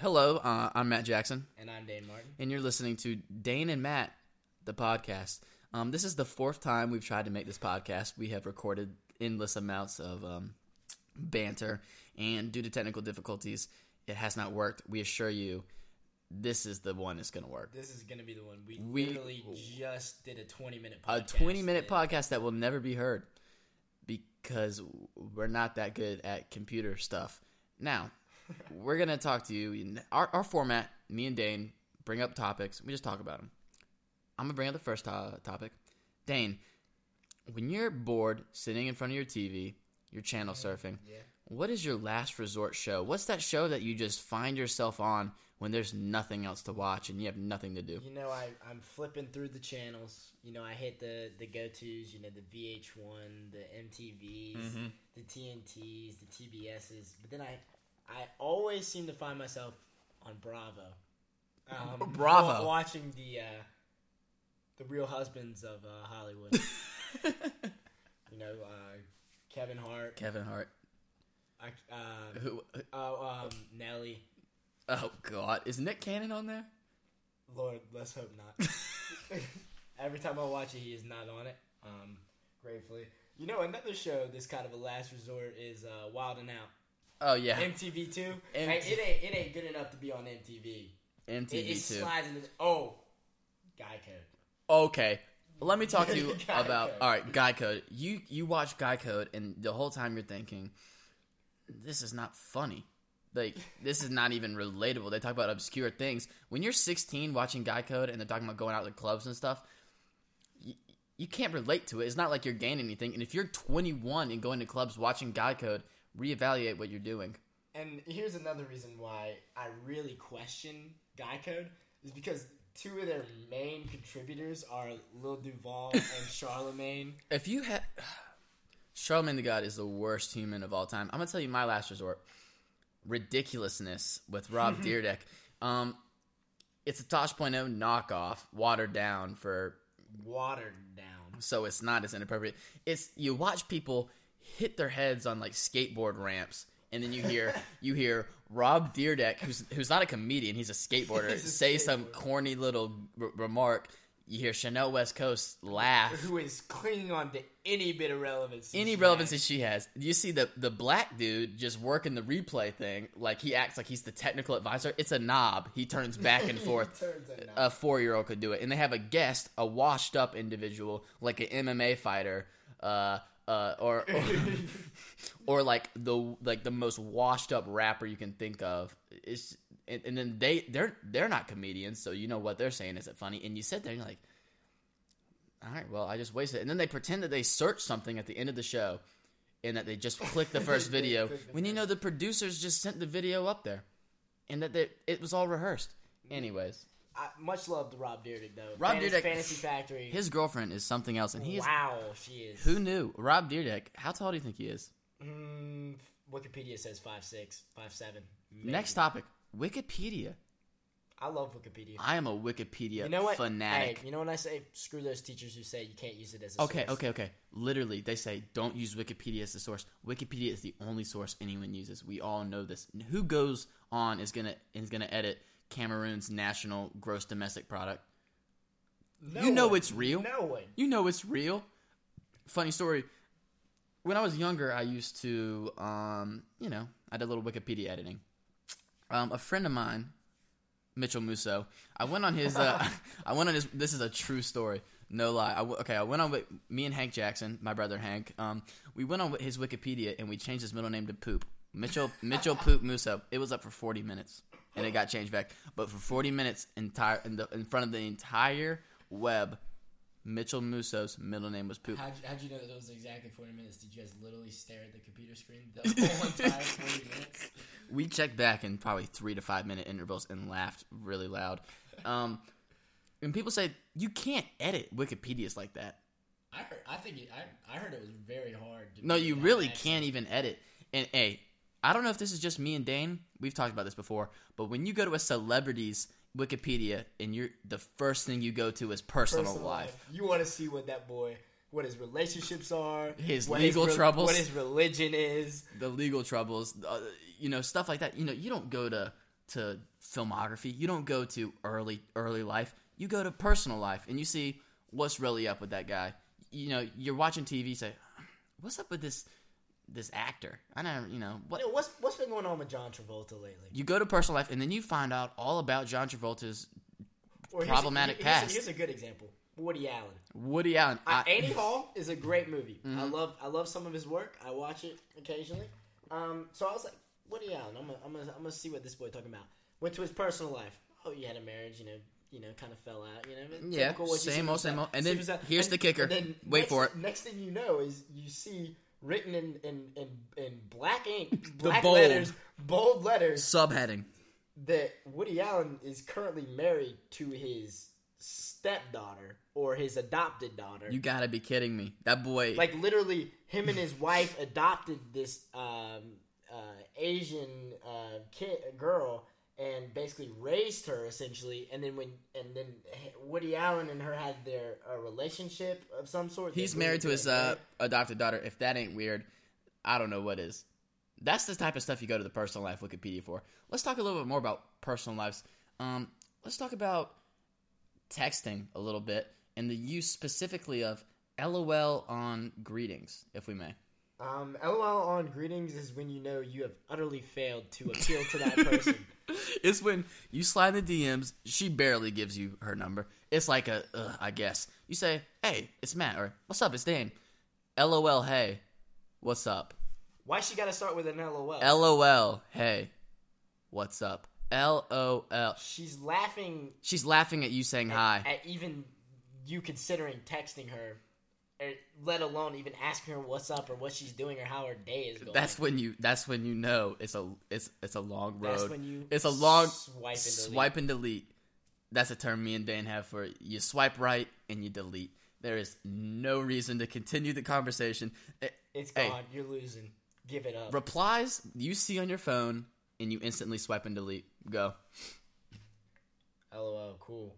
Hello, uh, I'm Matt Jackson, And I'm Dane Martin. and you're listening to Dane and Matt, the podcast. Um, this is the fourth time we've tried to make this podcast. We have recorded endless amounts of um, banter, and due to technical difficulties, it has not worked. We assure you, this is the one that's going to work. This is going to be the one. We, We- literally just did a 20 minute podcast. A 20 minute that- podcast that will never be heard because we're not that good at computer stuff. Now, we're going to talk to you. Our, our format, me and Dane bring up topics. We just talk about them. I'm going to bring up the first to- topic. Dane, when you're bored sitting in front of your TV, you're channel surfing, Yeah. what is your last resort show? What's that show that you just find yourself on when there's nothing else to watch and you have nothing to do? You know, I, I'm flipping through the channels. You know, I hit the, the go tos, you know, the VH1, the MTVs, Mm-hmm. the TNTs, the TBSs. But then I, I always seem to find myself on Bravo. Um, Bravo. Watching the, uh, the real husbands of uh, Hollywood. you know, uh, Kevin Hart. Kevin Hart. I, uh, Who? Oh, um, Nelly. Oh God, is Nick Cannon on there? Lord, let's hope not. Every time I watch it, he is not on it. Um, gratefully. You know, another show This kind of a last resort is uh, Wild and Out. Oh yeah, MTV two. Hey, it ain't it ain't good enough to be on MTV. MTV It, it too. slides into the, oh, Guy Code. Okay, let me talk to you about. Code. All right, Guy Code. You you watch Guy Code, and the whole time you're thinking, this is not funny. Like this is not even relatable. They talk about obscure things. When you're 16 watching Guy Code and they're talking about going out to clubs and stuff, you can't relate to it. It's not like you're gaining anything. And if you're 21 and going to clubs watching Guy Code, reevaluate what you're doing. And here's another reason why I really question Guy Code is because two of their main contributors are Lil Duval and Charlemagne. If you had Charlemagne the God is the worst human of all time. I'm gonna tell you my last resort. Ridiculousness with Rob Dyrdek. Um, it's a Tosh.0 knockoff, watered down for Watered down. so it's not as inappropriate. It's you watch people hit their heads on like skateboard ramps, and then you hear you hear Rob Dyrdek, who's who's not a comedian, he's a skateboarder, He's a say some corny little r- remark. You hear Chanel West Coast laugh. who is clinging on to any bit of relevance. any relevancy has. she has. You see the the black dude just working the replay thing, like he acts like he's the technical advisor. It's a knob. He turns back and forth. Out a four year old could do it, and they have a guest, a washed up individual, like an MMA fighter, uh, uh, or, or or like the like the most washed up rapper you can think of. It's and, and then they they're they're not comedians, so you know what they're saying isn't funny, and you sit there and you're like. All right, well, I just wasted it. And then they pretend that they search something at the end of the show and that they just click the first video when you know the producers just sent the video up there and that they, it was all rehearsed. Anyways, I, much love to Rob Dyrdek though. Rob Fantasy, Dyrdek- Fantasy Factory. his girlfriend is something else, and he is. wow, she is. Who knew? Rob Dyrdek. How tall do you think he is? Mm, Wikipedia says five six, five seven. Next topic Wikipedia. I love Wikipedia. I am a Wikipedia you know what? fanatic. Hey, you know what I say? Screw those teachers who say you can't use it as a Okay, source. okay, okay. Okay. Literally, they say don't use Wikipedia as the source. Wikipedia is the only source anyone uses. We all know this. And Who goes on is gonna is gonna edit Cameroon's national gross domestic product? No You know one. it's real. No one. You know it's real. Funny story. When I was younger, I used to, um, you know, I did a little Wikipedia editing. Um, a friend of mine, Mitchell Musso, I went on his. Uh, I went on his. This is a true story, no lie. I w- okay, I went on with me and Hank Jackson, my brother Hank. Um, we went on with his Wikipedia and we changed his middle name to Poop. Mitchell Mitchell Poop Musso. It was up for forty minutes and it got changed back. But for forty minutes, entire in, the, in front of the entire web, Mitchell Musso's middle name was Poop. How'd how'd you know that was exactly 40 minutes? Did you guys literally stare at the computer screen the whole entire 40 minutes? We checked back in probably three to five minute intervals and laughed really loud. Um, and people say you can't edit Wikipedia's like that. I heard, I think it, I, I heard it was very hard. To No, you really accent. can't even edit. And hey, I don't know if this is just me and Dane. We've talked about this before, but when you go to a celebrity's Wikipedia and you're the first thing you go to is personal, Personal life. You want to see what that boy, what his relationships are, His legal re- troubles. what his religion is. the legal troubles, uh, you know, stuff like that. You know, you don't go to to filmography. You don't go to early early life. You go to personal life, and you see what's really up with that guy. You know, you're watching TV. Say, "What's up with this this actor?" I don't, you know, what You know, what's what's been going on with John Travolta lately? you go to personal life, and then you find out all about John Travolta's Or here's a- Problematic here's a- past. Here's a good example: Woody Allen. Woody Allen. I, I- Annie Hall is a great movie. Mm-hmm. I love I love some of his work. I watch it occasionally. Um, so I was like, Woody Allen. I'm gonna, I'm gonna I'm gonna see what this boy talking about. Went to his personal life. Oh, you had a marriage. You know, you know, kind of fell out. You know, Yeah, typical what you same old, same old. And then here's the kicker. then Wait next- for it. Next thing you know is you see written in in in, in black ink, black bold. letters, bold letters subheading. that Woody Allen is currently married to his stepdaughter or his adopted daughter. You gotta be kidding me. That boy. like literally, him and his wife adopted this um, uh, Asian uh, kid girl and basically raised her essentially. And then when and then Woody Allen and her had their a relationship of some sort. he's married to his uh, adopted daughter. If that ain't weird, I don't know what is. That's the type of stuff you go to the personal life Wikipedia for. Let's talk a little bit more about personal lives. Um, let's talk about texting a little bit and the use specifically of LOL on greetings, if we may. Um, LOL on greetings is when you know you have utterly failed to appeal to that person. it's when you slide the DMs. She barely gives you her number. It's like a, Ugh, I guess. You say, "Hey, it's Matt," or "What's up, it's Dane." LOL, hey, what's up? Why she got to start with an LOL? LOL, hey, what's up? LOL. She's laughing She's laughing at you saying hi. at even you considering texting her, er, let alone even asking her what's up or what she's doing or how her day is going. That's when you. That's when you know it's a. It's it's a long road. That's when you It's a long swipe and delete. swipe and delete. That's a term me and Dan have for it. you swipe right and you delete. There is no reason to continue the conversation. Eh, It's Hey. gone. You're losing. Give it up. replies you see on your phone and you instantly swipe and delete. Go. LOL. Cool.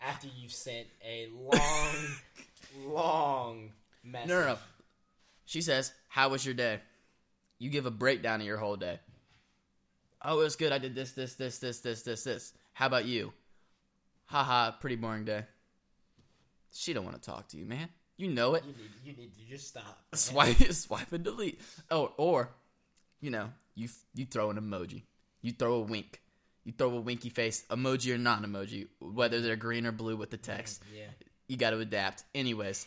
After you've sent a long message. No, no, no. She says, "How was your day?" You give a breakdown of your whole day. Oh, it was good. I did this, this, this, this, this, this, this. How about you? Haha, pretty boring day. She don't want to talk to you, man. You know it. You need, you need to just stop. man. Swipe, swipe and delete. Oh, or, you know, you you throw an emoji. You throw a wink. You throw a winky face, emoji or non-emoji, whether they're green or blue with the text. Yeah. You got to adapt. Anyways,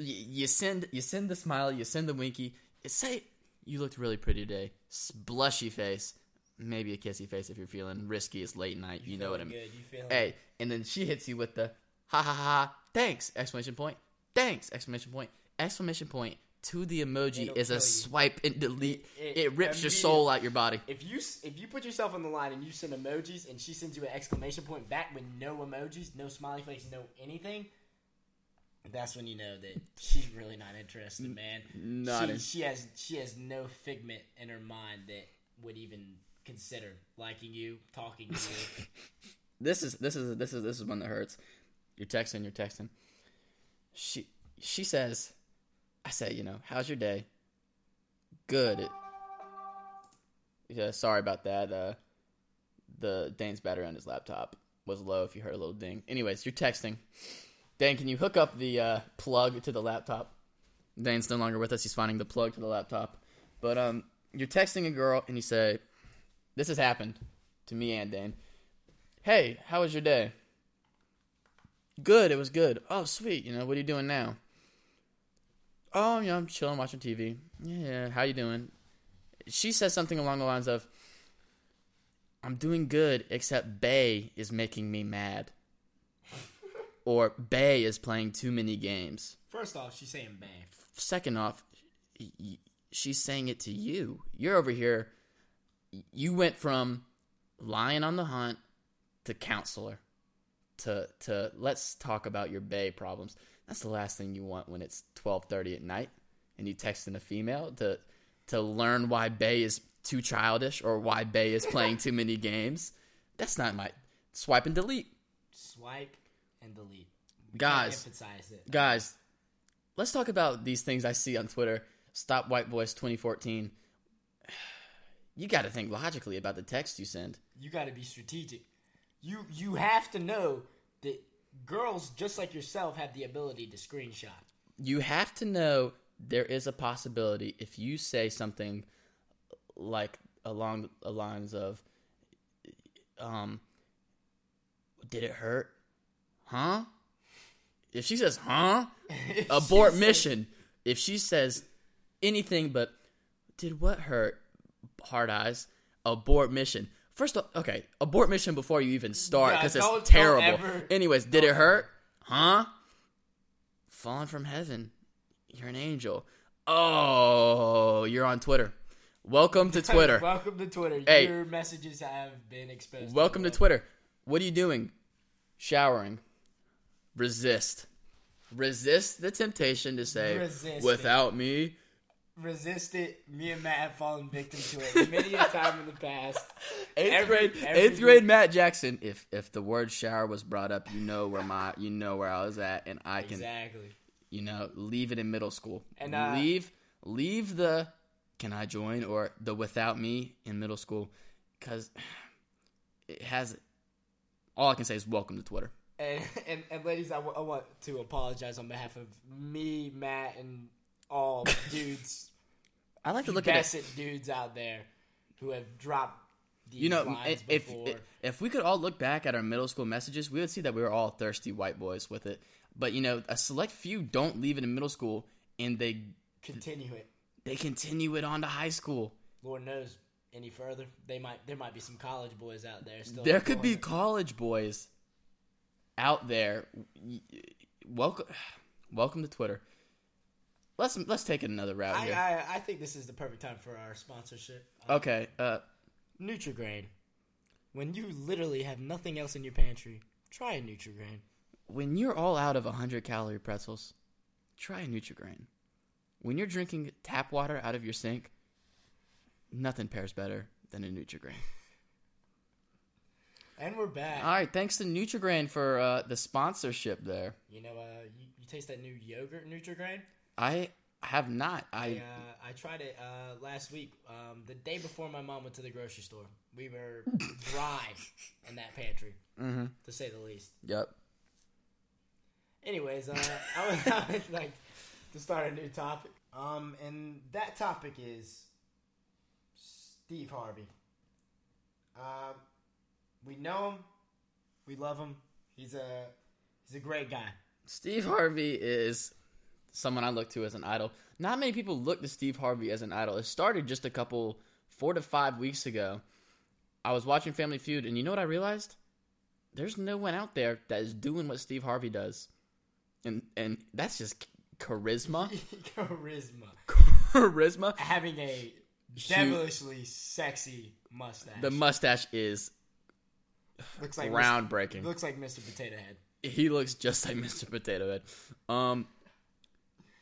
you send you send the smile, you send the winky. Say you looked really pretty today. Blushy face, maybe a kissy face if you're feeling risky. It's late night. You, know what I mean. You Hey, and then she hits you with the ha ha ha. Thanks! Exclamation point. Thanks! Exclamation point. Exclamation point. To the emoji is a you. swipe and delete. It- It, it rips your soul out your body. If you if you put yourself on the line and you send emojis and she sends you an exclamation point back with no emojis, no smiley face, no anything, that's when you know that she's really not interested, man. not she, in- she has she has no figment in her mind that would even consider liking you, talking to you. this is this is this is this is one that hurts. You're texting, you're texting. She she says, I say, you know, how's your day? Good. It, yeah, sorry about that. Uh, the Dane's battery on his laptop was low. If you heard a little ding. Anyways, you're texting. Dan, can you hook up the uh, plug to the laptop? Dan's no longer with us. He's finding the plug to the laptop. But um, you're texting a girl and you say, "This has happened to me and Dan." Hey, how was your day? Good, it was good. Oh, sweet. You know, what are you doing now? Oh, know, I'm chilling, watching TV. Yeah, how you doing? She says something along the lines of, "I'm doing good, except Bay is making me mad." Or Bay is playing too many games. First off, she's saying Bay. Second off, she's saying it to you. You're over here. You went from lion on the hunt to counselor to to let's talk about your bay problems. That's the last thing you want when it's twelve thirty at night and you texting a female to to learn why bay is too childish or why bay is playing too many games. That's not my swipe and delete. Swipe and delete. We Guys. emphasize it. Guys, let's talk about these things I see on Twitter. Stop White Voice 2014. you got to think logically about the text you send. You got to be strategic. You you have to know that girls just like yourself have the ability to screenshot. You have to know there is a possibility if you say something like along the lines of, um, did it hurt? Huh? If she says, huh? Abort mission. If she says anything but, did what hurt? Hard eyes. Abort mission. First, of, okay, abort mission before you even start Yeah, because don't it's terrible. Anyways, did it hurt? Huh? Fallen from heaven. You're an angel. Oh, you're on Twitter. Welcome to Twitter. Welcome to Twitter. Hey. Your messages have been exposed. Welcome to world. Twitter. What are you doing? Showering. Resist. Resist the temptation to say, Resist without me. Resist it. Me and Matt have fallen victim to it many a time in the past. Eighth Every- grade, every eighth grade Matt Jackson. If if the word shower was brought up, you know where my you know where I was at, and I can Exactly. you know leave it in middle school. And, uh, leave leave the can I join or the without me in middle school because it has all I can say is welcome to Twitter. And, and, and ladies, I, w- I want to apologize on behalf of me, Matt, and all dudes, I like to look at it. dudes out there who have dropped these You know, lines if, before. if if we could all look back at our middle school messages, we would see that we were all thirsty white boys with it. But you know, a select few don't leave it in middle school, and they continue it. they continue it on to high school. Lord knows any further, they might there might be some college boys out there still. There could be college boys out there. Welcome, welcome to Twitter. Let's let's take it another route I, here. I I think this is the perfect time for our sponsorship. Uh, okay, uh, Nutrigrain. When you literally have nothing else in your pantry, try a Nutrigrain. when you're all out of 100 calorie pretzels, try a Nutrigrain. When you're drinking tap water out of your sink, nothing pairs better than a Nutrigrain. And we're back. All right, thanks to Nutrigrain for uh, the sponsorship there. You know, uh, you, you taste that new yogurt Nutrigrain? I have not. I I uh, I tried it uh, last week, um, the day before my mom went to the grocery store. We were dry in that pantry, mm-hmm. to say the least. Yep. Anyways, uh, I, would, I would like to start a new topic. Um, and that topic is Steve Harvey. Um, we know him, we love him. He's a he's a great guy. Steve Harvey is someone I look to as an idol. Not many people look to Steve Harvey as an idol. It started just a couple, four to five weeks ago. I was watching Family Feud, and you know what I realized? There's no one out there that is doing what Steve Harvey does, and and that's just charisma, Charisma, charisma. having a Shoot. devilishly sexy mustache. The mustache is looks like groundbreaking. Mr. looks like Mr. Potato Head. he looks just like Mr. Potato Head. Um,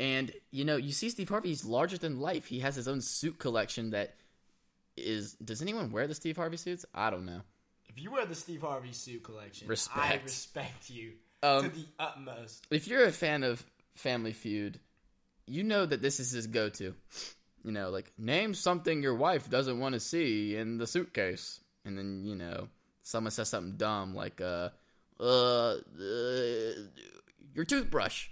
and you know, you see Steve Harvey. He's larger than life. He has his own suit collection that is. Does anyone wear the Steve Harvey suits? I don't know. If you wear the Steve Harvey suit collection, respect. I Respect. you Um, to the utmost. If you're a fan of Family Feud, you know that this is his go-to. You know, like name something your wife doesn't want to see in the suitcase, and then you know someone says something dumb like uh, uh, uh your toothbrush.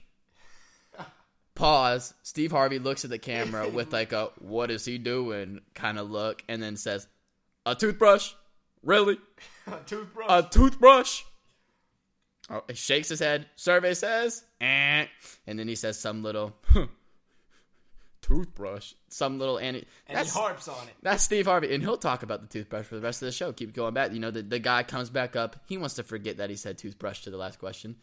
Pause. Steve Harvey looks at the camera with like a "What is he doing?" kind of look, and then says, "A toothbrush? Really? A toothbrush. A toothbrush?" Oh, he shakes his head. Survey says, eh. and then he says some little toothbrush, some little and and that's he harps on it. that's Steve Harvey, and he'll talk about the toothbrush for the rest of the show. Keep going back. You know, the the guy comes back up. He wants to forget that he said toothbrush to the last question.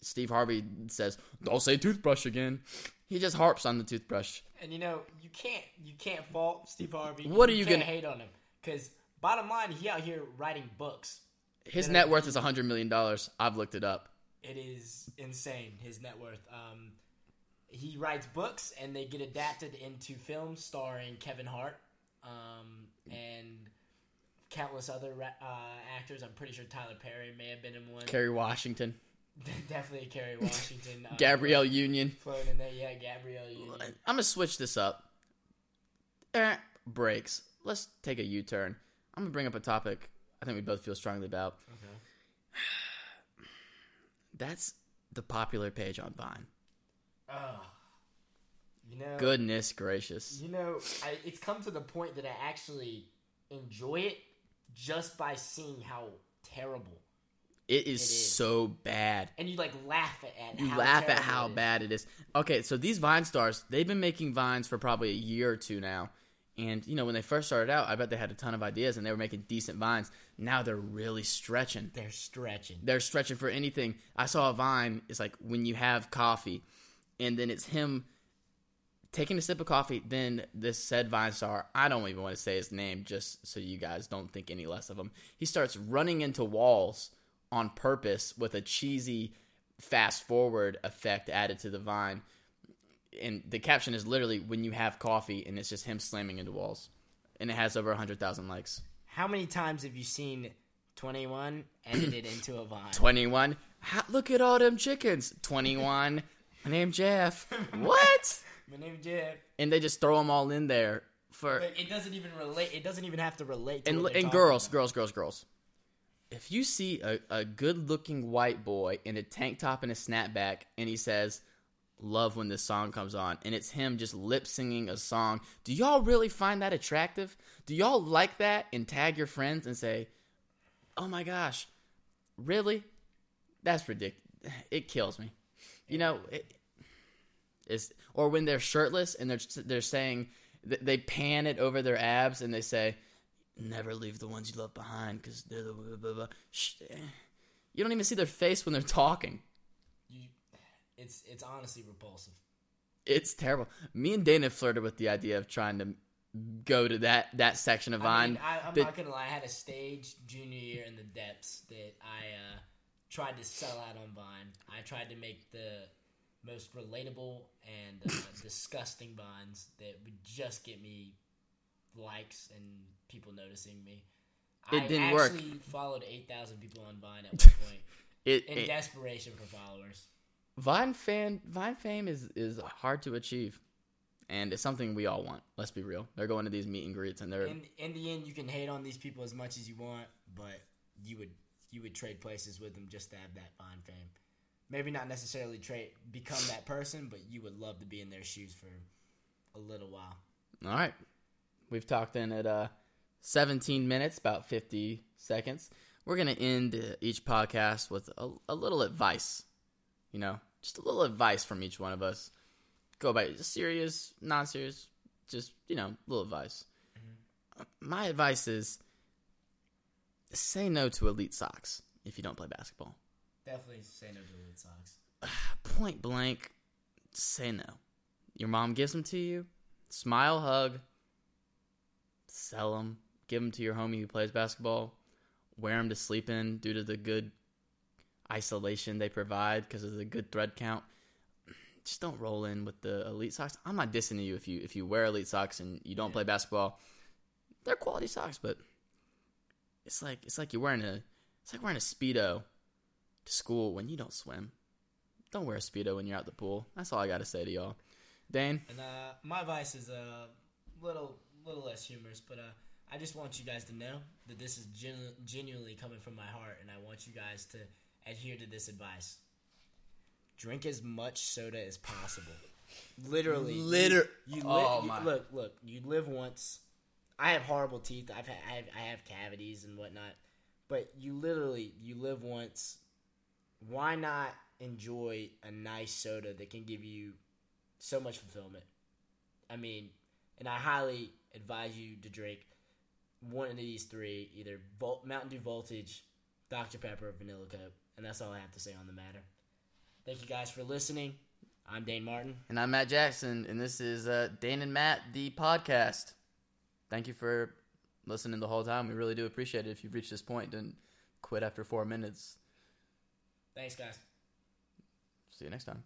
Steve Harvey says, "Don't say toothbrush again." He just harps on the toothbrush. And you know, you can't you can't fault Steve Harvey. What are you can't gonna- hate on him? Because bottom line, he out here writing books. His net worth is a hundred million dollars. I've looked it up. It is insane. His net worth. Um, he writes books, and they get adapted into films starring Kevin Hart um, and countless other uh, actors. I'm pretty sure Tyler Perry may have been in one. Kerry Washington, Definitely Kerry Washington. Uh, Gabrielle Union. floating in there. Yeah, Gabrielle Union. I'm gonna switch this up. Eh, breaks, let's take a U turn. I'm gonna bring up a topic I think we both feel strongly about. Okay. That's the popular page on Vine. Oh. You know. Goodness gracious. You know, I, it's come to the point that I actually enjoy it just by seeing how terrible. It is, It is. so bad. And you like laugh at, You how laugh at how it bad it is. Okay, so these Vine stars, they've been making Vines for probably a year or two now. And, you know, when they first started out, I bet they had a ton of ideas and they were making decent Vines. Now they're really stretching. They're stretching. They're stretching for anything. I saw a Vine, it's like when you have coffee, and then it's him taking a sip of coffee, then this said Vine star, I don't even want to say his name just so you guys don't think any less of him. He starts running into walls on purpose with a cheesy fast forward effect added to the Vine. And the caption is literally when you have coffee, and it's just him slamming into walls. And it has over 100,000 likes. How many times have you seen 21 edited into a vine? 21. Ha- look at all them chickens. 21. My name's Jeff. What? My name's Jeff. And they just throw them all in there for But it doesn't even relate. It doesn't even have to relate to and and girls, about. girls, girls, girls. If you see a, a good looking white boy in a tank top and a snapback and he says, Love when this song comes on, and it's him just lip singing a song, do y'all really find that attractive? Do y'all like that and tag your friends and say, Oh my gosh, really? That's ridiculous. It kills me. You know, it, it's or when they're shirtless and they're they're saying they pan it over their abs and they say, "Never leave the ones you love behind," because they're the blah, blah, blah. Shh. You don't even see their face when they're talking. You, it's it's honestly repulsive. It's terrible. Me and Dana flirted with the idea of trying to go to that that section of I Vine. mean, I, I'm that- not gonna lie. I had a stage junior year in the depths that I uh, tried to sell out on Vine. I tried to make the most relatable and uh, disgusting Vines that would just get me likes and people noticing me. It I didn't work. actually followed 8,000 people on Vine at one point it, in it- desperation for followers. Vine fan Vine fame is is hard to achieve, and it's something we all want. Let's be real. They're going to these meet and greets, and they're In, in the end, you can hate on these people as much as you want, but you would you would trade places with them just to have that Vine fame. Maybe not necessarily trade become that person, but you would love to be in their shoes for a little while. All right. We've talked in at uh, 17 minutes, about 50 seconds. We're going to end uh, each podcast with a, a little advice. You know, just a little advice from each one of us. Go by. Serious, non serious, just, you know, little advice. Uh, My advice is say no to elite socks if you don't play basketball. Definitely say no to elite socks. point blank, say no. Your mom gives them to you. Smile, hug, sell them, give them to your homie who plays basketball. Wear them to sleep in due to the good isolation they provide because of the good thread count. Just don't roll in with the elite socks. I'm not dissing you if you if you wear elite socks and you don't play basketball. They're quality socks, but it's like it's like you're wearing a it's like wearing a speedo to school when you don't swim. Don't wear a speedo when you're out the pool. That's all I got to say to y'all. Dane, And uh, my advice is a little little less humorous, but uh, I just want you guys to know that this is genu- genuinely coming from my heart, and I want you guys to adhere to this advice. Drink as much soda as possible. Literally, Liter- You, li- Oh, you- look, look. You live once. I have horrible teeth. I've had, I have, I have cavities and whatnot. But you literally, you live once. Why not enjoy a nice soda that can give you so much fulfillment? I mean, and I highly advise you to drink one of these three: either Vol- Mountain Dew Voltage, Dr Pepper, or Vanilla Coke. And that's all I have to say on the matter. Thank you guys for listening. I'm Dane Martin. and I'm Matt Jackson, and this is uh, Dane and Matt, the podcast. Thank you for listening the whole time. We really do appreciate it. If you've reached this point, and quit after four minutes. Thanks, guys. See you next time.